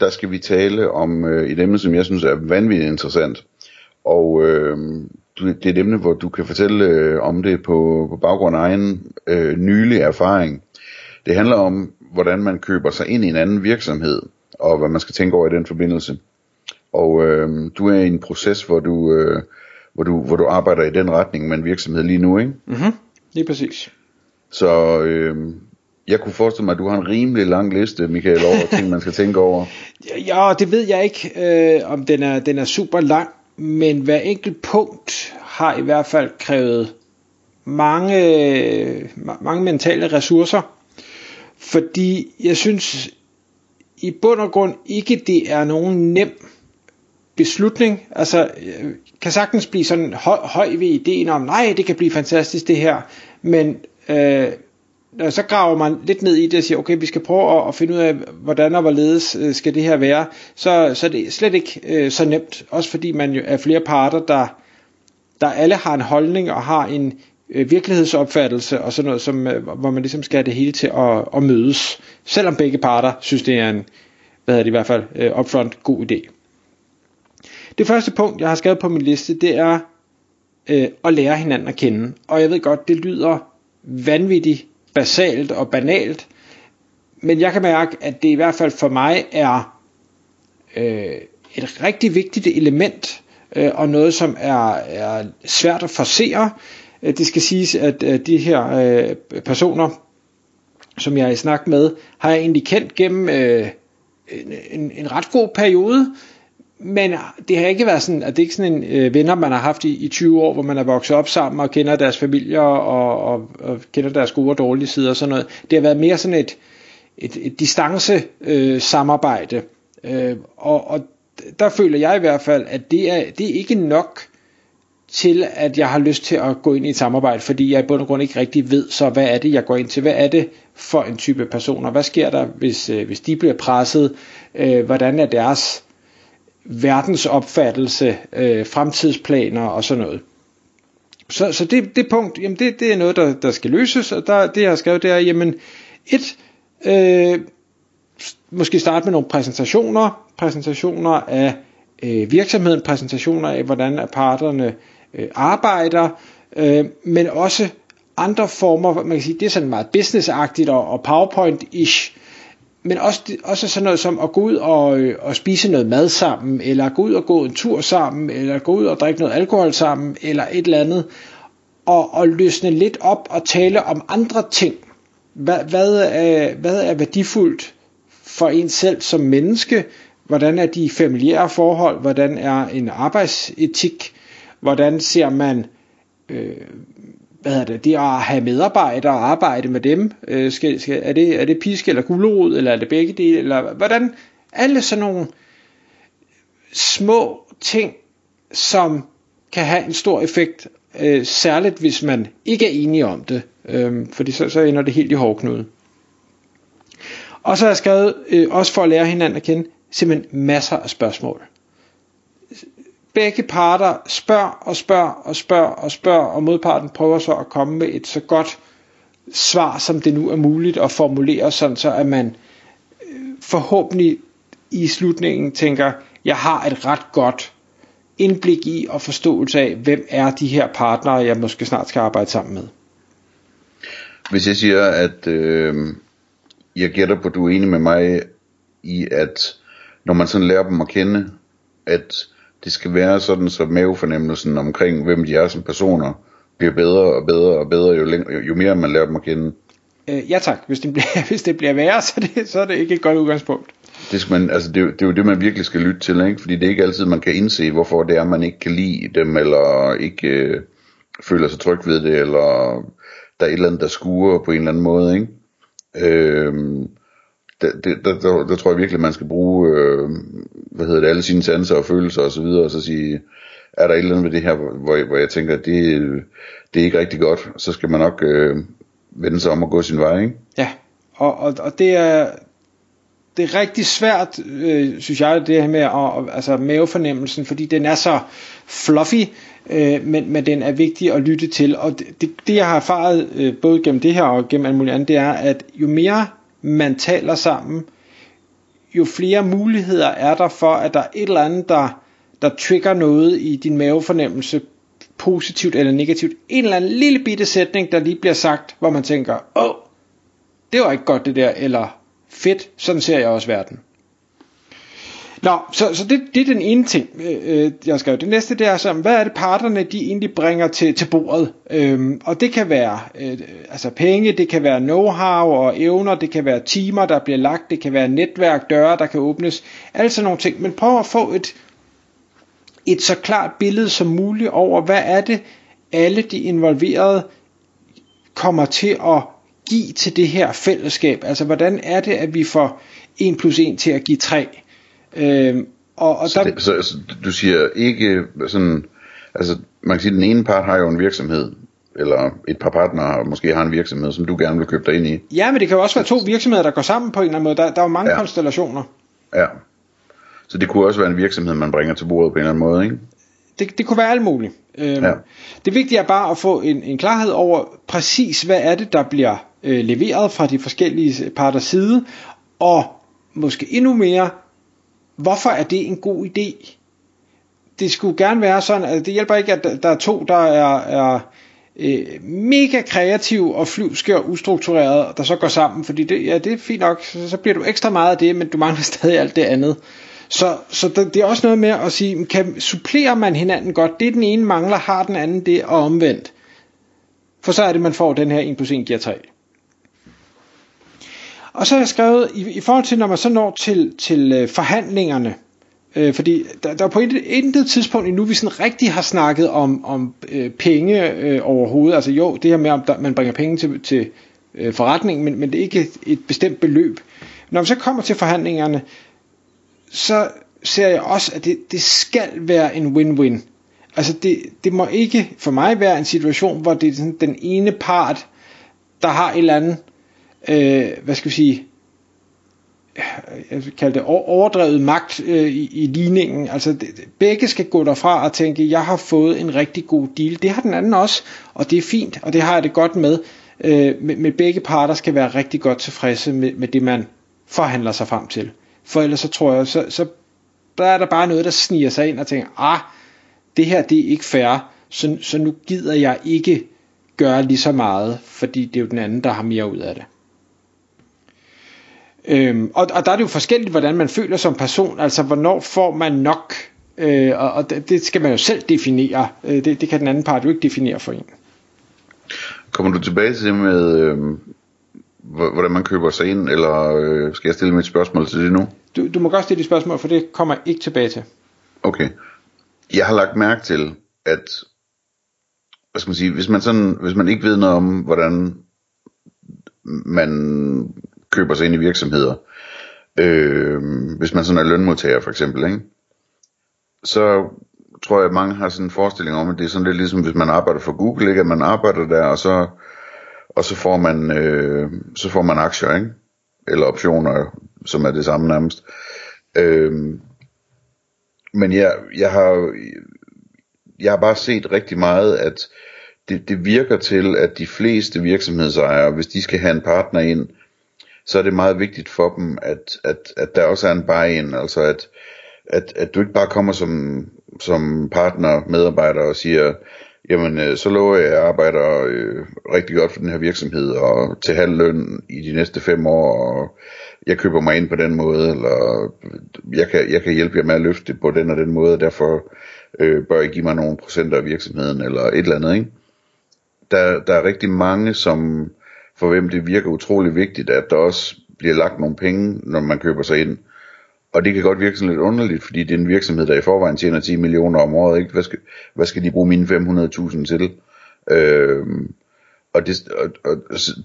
der skal vi tale om øh, et emne, som jeg synes er vanvittigt interessant. Og øh, det er et emne, hvor du kan fortælle øh, om det på, på baggrund af egen øh, nylig erfaring. Det handler om, hvordan man køber sig ind i en anden virksomhed, og hvad man skal tænke over i den forbindelse. Og øh, du er i en proces, hvor du, øh, hvor, du, hvor du arbejder i den retning med en virksomhed lige nu, ikke? Mhm, lige præcis. Så øh, jeg kunne forestille mig, at du har en rimelig lang liste, Michael, over ting, man skal tænke over. Ja, det ved jeg ikke, øh, om den er, den er super lang, men hver enkelt punkt har i hvert fald krævet mange, mange mentale ressourcer, fordi jeg synes i bund og grund ikke, det er nogen nem beslutning. Altså, øh, kan sagtens blive sådan høj, høj ved ideen om, nej, det kan blive fantastisk det her, men øh, når så graver man lidt ned i det og siger, okay, vi skal prøve at, at finde ud af, hvordan og hvorledes øh, skal det her være, så, så det er slet ikke øh, så nemt. Også fordi man jo er flere parter, der, der alle har en holdning og har en øh, virkelighedsopfattelse og sådan noget, som, øh, hvor man ligesom skal have det hele til at, at mødes. Selvom begge parter synes, det er en, hvad hedder det i hvert fald, øh, upfront god idé. Det første punkt, jeg har skrevet på min liste, det er øh, at lære hinanden at kende. Og jeg ved godt, det lyder vanvittigt basalt og banalt, men jeg kan mærke, at det i hvert fald for mig er øh, et rigtig vigtigt element, øh, og noget, som er, er svært at forsere. Øh, det skal siges, at øh, de her øh, personer, som jeg er i snak med, har jeg egentlig kendt gennem øh, en, en ret god periode, men ah, det har ikke været sådan, at det er ikke sådan en øh, venner, man har haft i, i 20 år, hvor man er vokset op sammen og kender deres familier og, og, og kender deres gode og dårlige sider og sådan noget. Det har været mere sådan et, et, et distance øh, samarbejde. Øh, og, og der føler jeg i hvert fald, at det er, det er ikke nok til, at jeg har lyst til at gå ind i et samarbejde, fordi jeg i bund og grund ikke rigtig ved, så hvad er det, jeg går ind til? Hvad er det for en type personer? Hvad sker der, hvis, øh, hvis de bliver presset? Øh, hvordan er deres verdensopfattelse, øh, fremtidsplaner og sådan noget. Så, så det, det punkt, jamen det, det er noget, der, der skal løses, og der, det jeg har skrevet, det er, jamen et, øh, måske starte med nogle præsentationer, præsentationer af øh, virksomheden, præsentationer af, hvordan parterne øh, arbejder, øh, men også andre former, man kan sige, det er sådan meget businessagtigt og, og PowerPoint-ish, men også, også sådan noget som at gå ud og, øh, og spise noget mad sammen, eller gå ud og gå en tur sammen, eller gå ud og drikke noget alkohol sammen, eller et eller andet, og, og løsne lidt op og tale om andre ting. Hvad, hvad, er, hvad er værdifuldt for en selv som menneske? Hvordan er de familiære forhold? Hvordan er en arbejdsetik? Hvordan ser man øh, hvad hedder det, det at have medarbejdere og arbejde med dem, øh, skal, skal, er, det, er det pisk eller gulerod, eller er det begge dele, eller hvordan, alle sådan nogle små ting, som kan have en stor effekt, øh, særligt hvis man ikke er enige om det, øh, fordi så, så ender det helt i hårdknude. Og så har jeg skrevet, øh, også for at lære hinanden at kende, simpelthen masser af spørgsmål begge parter spørger og spørger og spørger og spørger, og modparten prøver så at komme med et så godt svar, som det nu er muligt at formulere, sådan så at man øh, forhåbentlig i slutningen tænker, jeg har et ret godt indblik i og forståelse af, hvem er de her partnere, jeg måske snart skal arbejde sammen med. Hvis jeg siger, at øh, jeg gætter på, at du er enig med mig i, at når man sådan lærer dem at kende, at det skal være sådan, så mavefornemmelsen omkring, hvem de er som personer, bliver bedre og bedre og bedre, jo, længere, jo, jo mere man lærer dem at kende. Øh, ja tak, hvis det, bliver, hvis det bliver værre, så, det, så er det ikke et godt udgangspunkt. Det, skal man, altså det, det er jo det, man virkelig skal lytte til, ikke? fordi det er ikke altid, man kan indse, hvorfor det er, man ikke kan lide dem, eller ikke øh, føler sig tryg ved det, eller der er et eller andet, der skuer på en eller anden måde. Ikke? Øh, der, der, der, der, der tror jeg virkelig, man skal bruge, øh, hvad hedder det, alle sine sanser og følelser og så videre, og så sige, er der et eller andet ved det her, hvor, hvor jeg tænker, det, det er ikke rigtig godt, så skal man nok øh, vende sig om og gå sin vej, ikke? Ja, og, og, og det er det er rigtig svært, øh, synes jeg, det her med at, altså mavefornemmelsen, fordi den er så fluffy, øh, men, men den er vigtig at lytte til. Og det, det, det jeg har erfaret, øh, både gennem det her og gennem alt muligt andet, det er, at jo mere man taler sammen, jo flere muligheder er der for, at der er et eller andet, der, der trigger noget i din mavefornemmelse, positivt eller negativt. En eller anden lille bitte sætning, der lige bliver sagt, hvor man tænker, åh, det var ikke godt det der, eller fedt, sådan ser jeg også verden. Nå, så, så det, det er den ene ting, øh, øh jeg skrev. Det næste det er så, hvad er det parterne, de egentlig bringer til, til bordet? Øhm, og det kan være øh, altså penge, det kan være know-how og evner, det kan være timer, der bliver lagt, det kan være netværk, døre, der kan åbnes, alle sådan nogle ting. Men prøv at få et, et så klart billede som muligt over, hvad er det, alle de involverede kommer til at give til det her fællesskab? Altså, hvordan er det, at vi får 1 plus 1 til at give 3? Øhm, og, og så, der... det, så, så du siger ikke sådan, altså man kan sige, at den ene part har jo en virksomhed, eller et par partnere måske har en virksomhed, som du gerne vil købe dig ind i. Ja, men det kan jo også være to virksomheder, der går sammen på en eller anden måde. Der, der er jo mange ja. konstellationer. Ja. Så det kunne også være en virksomhed, man bringer til bordet på en eller anden måde, ikke? Det, det kunne være alt muligt. Øhm, ja. Det vigtige er bare at få en, en klarhed over præcis, hvad er det, der bliver øh, leveret fra de forskellige parters side, og måske endnu mere, hvorfor er det en god idé? Det skulle gerne være sådan, at det hjælper ikke, at der er to, der er, er øh, mega kreative og flyvske og ustrukturerede, der så går sammen, fordi det, ja, det er fint nok, så, så bliver du ekstra meget af det, men du mangler stadig alt det andet. Så, så det, det er også noget med at sige, kan, supplerer man hinanden godt, det den ene mangler, har den anden det, og omvendt. For så er det, man får den her 1 plus 1 giver 3. Og så har jeg skrevet, i, i forhold til, når man så når til, til øh, forhandlingerne, øh, fordi der, der er på intet, intet tidspunkt endnu, vi sådan rigtig har snakket om, om øh, penge øh, overhovedet. Altså jo, det her med, om der, man bringer penge til, til øh, forretningen, men, men det er ikke et, et bestemt beløb. Når man så kommer til forhandlingerne, så ser jeg også, at det, det skal være en win-win. Altså det, det må ikke for mig være en situation, hvor det er sådan den ene part, der har et eller andet øh, hvad skal vi sige, jeg vil kalde det overdrevet magt øh, i, i ligningen. Altså det, begge skal gå derfra og tænke, jeg har fået en rigtig god deal. Det har den anden også, og det er fint, og det har jeg det godt med. Øh, med, med begge parter skal være rigtig godt tilfredse med, med det, man forhandler sig frem til. For ellers så tror jeg, så, så der er der bare noget, der sniger sig ind og tænker, ah, det her det er ikke fair, så, så nu gider jeg ikke gøre lige så meget, fordi det er jo den anden, der har mere ud af det. Øhm, og, og der er det jo forskelligt, hvordan man føler som person, altså hvornår får man nok, øh, og, og det, det skal man jo selv definere, øh, det, det kan den anden part jo ikke definere for en. Kommer du tilbage til med, øh, hvordan man køber sig ind, eller øh, skal jeg stille mit spørgsmål til det nu? Du, du må godt stille dit spørgsmål, for det kommer jeg ikke tilbage til. Okay. Jeg har lagt mærke til, at hvad skal man sige, hvis man, sådan, hvis man ikke ved noget om, hvordan man køber sig ind i virksomheder. Øh, hvis man sådan er lønmodtager for eksempel, ikke? så tror jeg, at mange har sådan en forestilling om, at det er sådan lidt ligesom, hvis man arbejder for Google, ikke? at man arbejder der, og så, og så, får, man, øh, så får man aktier, ikke? eller optioner, som er det samme nærmest. Øh, men jeg, jeg har jeg har bare set rigtig meget, at det, det virker til, at de fleste virksomhedsejere, hvis de skal have en partner ind, så er det meget vigtigt for dem, at, at, at der også er en buy-in, altså at, at, at du ikke bare kommer som, som partner, medarbejder og siger, jamen øh, så lover jeg, at jeg arbejder øh, rigtig godt for den her virksomhed, og til halv løn i de næste fem år, og jeg køber mig ind på den måde, eller jeg kan, jeg kan hjælpe jer med at løfte det på den og den måde, og derfor øh, bør I give mig nogle procenter af virksomheden, eller et eller andet, ikke? Der, der er rigtig mange, som for hvem det virker utrolig vigtigt, at der også bliver lagt nogle penge, når man køber sig ind. Og det kan godt virke sådan lidt underligt, fordi det er en virksomhed, der i forvejen tjener 10 millioner om året. Ikke? Hvad, skal, hvad skal de bruge mine 500.000 til? Øhm, og, det, og, og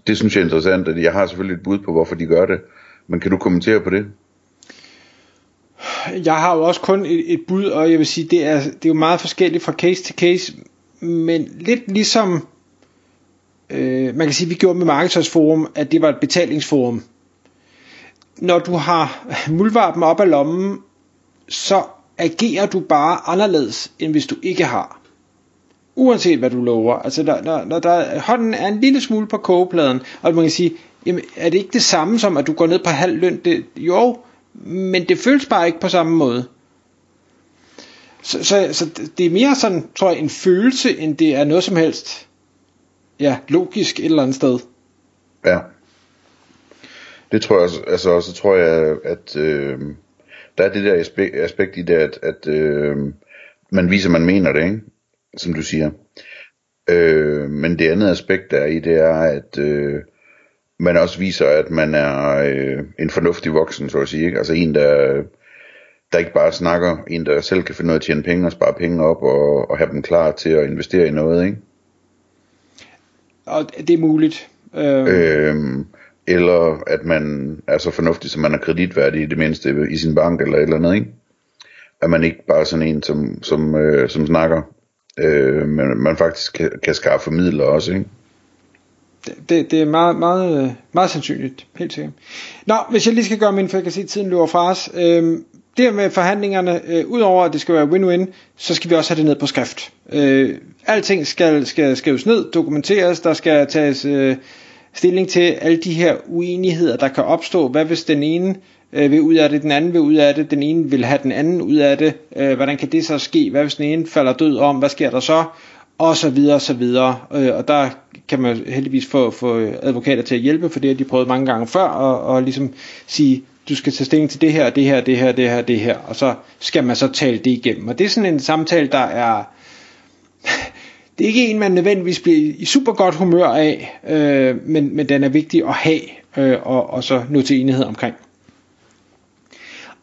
det synes jeg er interessant, at jeg har selvfølgelig et bud på, hvorfor de gør det. Men kan du kommentere på det? Jeg har jo også kun et, et bud, og jeg vil sige, det er, det er jo meget forskelligt fra case til case, men lidt ligesom, øh, man kan sige, vi gjorde med Markedsforum, at det var et betalingsforum. Når du har muldvarpen op af lommen, så agerer du bare anderledes, end hvis du ikke har. Uanset hvad du lover. Altså, når, når, når der, hånden er en lille smule på kogepladen, og man kan sige, jamen, er det ikke det samme som, at du går ned på halv løn? Det, jo, men det føles bare ikke på samme måde. Så, så, så det er mere sådan, tror jeg, en følelse, end det er noget som helst, ja, logisk et eller andet sted. Ja. Det tror jeg også, altså, så tror jeg, at øh, der er det der aspekt, aspekt i det, at, at øh, man viser, man mener det, ikke? som du siger. Øh, men det andet aspekt der er i, det er, at øh, man også viser, at man er øh, en fornuftig voksen, så at sige. Ikke? Altså en, der, der ikke bare snakker, en, der selv kan finde noget at tjene penge og spare penge op og, og have dem klar til at investere i noget. Ikke? Og det er muligt. Øh... Øh, eller at man er så fornuftig, som man er kreditværdig i det mindste i sin bank eller et eller andet, ikke? At man ikke bare er sådan en, som, som, øh, som snakker, øh, men man faktisk kan, kan skaffe midler også, ikke? Det, det, det er meget, meget, meget sandsynligt, helt sikkert. Nå, hvis jeg lige skal gøre min, for jeg kan se, at tiden løber fra os. Øh, det med forhandlingerne, øh, udover at det skal være win-win, så skal vi også have det ned på skrift. Øh, alting skal, skal skrives ned, dokumenteres, der skal tages øh, stilling til alle de her uenigheder, der kan opstå. Hvad hvis den ene øh, vil ud af det, den anden vil ud af det, den ene vil have den anden ud af det, øh, hvordan kan det så ske, hvad hvis den ene falder død om, hvad sker der så, og så videre, og så videre. Øh, og der kan man heldigvis få, få advokater til at hjælpe, for det har de prøvet mange gange før, og, og ligesom sige, du skal tage stilling til det her, det her, det her, det her, det her, og så skal man så tale det igennem. Og det er sådan en samtale, der er, det er ikke en, man nødvendigvis bliver i super godt humør af, øh, men, men den er vigtig at have, øh, og, og så nå til enighed omkring.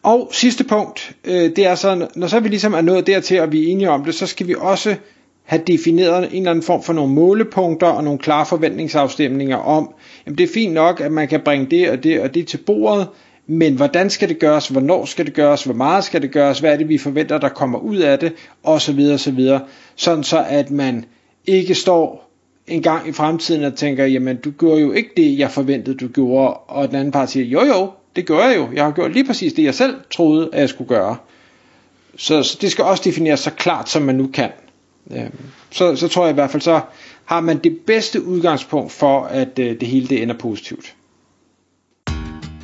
Og sidste punkt, øh, det er så, når så vi ligesom er nået dertil, og vi er enige om det, så skal vi også have defineret en eller anden form for nogle målepunkter og nogle klare forventningsafstemninger om, jamen det er fint nok, at man kan bringe det og det og det til bordet, men hvordan skal det gøres, hvornår skal det gøres, hvor meget skal det gøres, hvad er det vi forventer, der kommer ud af det, osv. osv. Sådan så at man ikke står en gang i fremtiden og tænker, jamen du gjorde jo ikke det, jeg forventede, du gjorde, og den anden part siger, jo jo, det gør jeg jo, jeg har gjort lige præcis det, jeg selv troede, at jeg skulle gøre. Så, så det skal også defineres så klart, som man nu kan. Øhm, så, så tror jeg i hvert fald, så har man det bedste udgangspunkt for, at øh, det hele det ender positivt.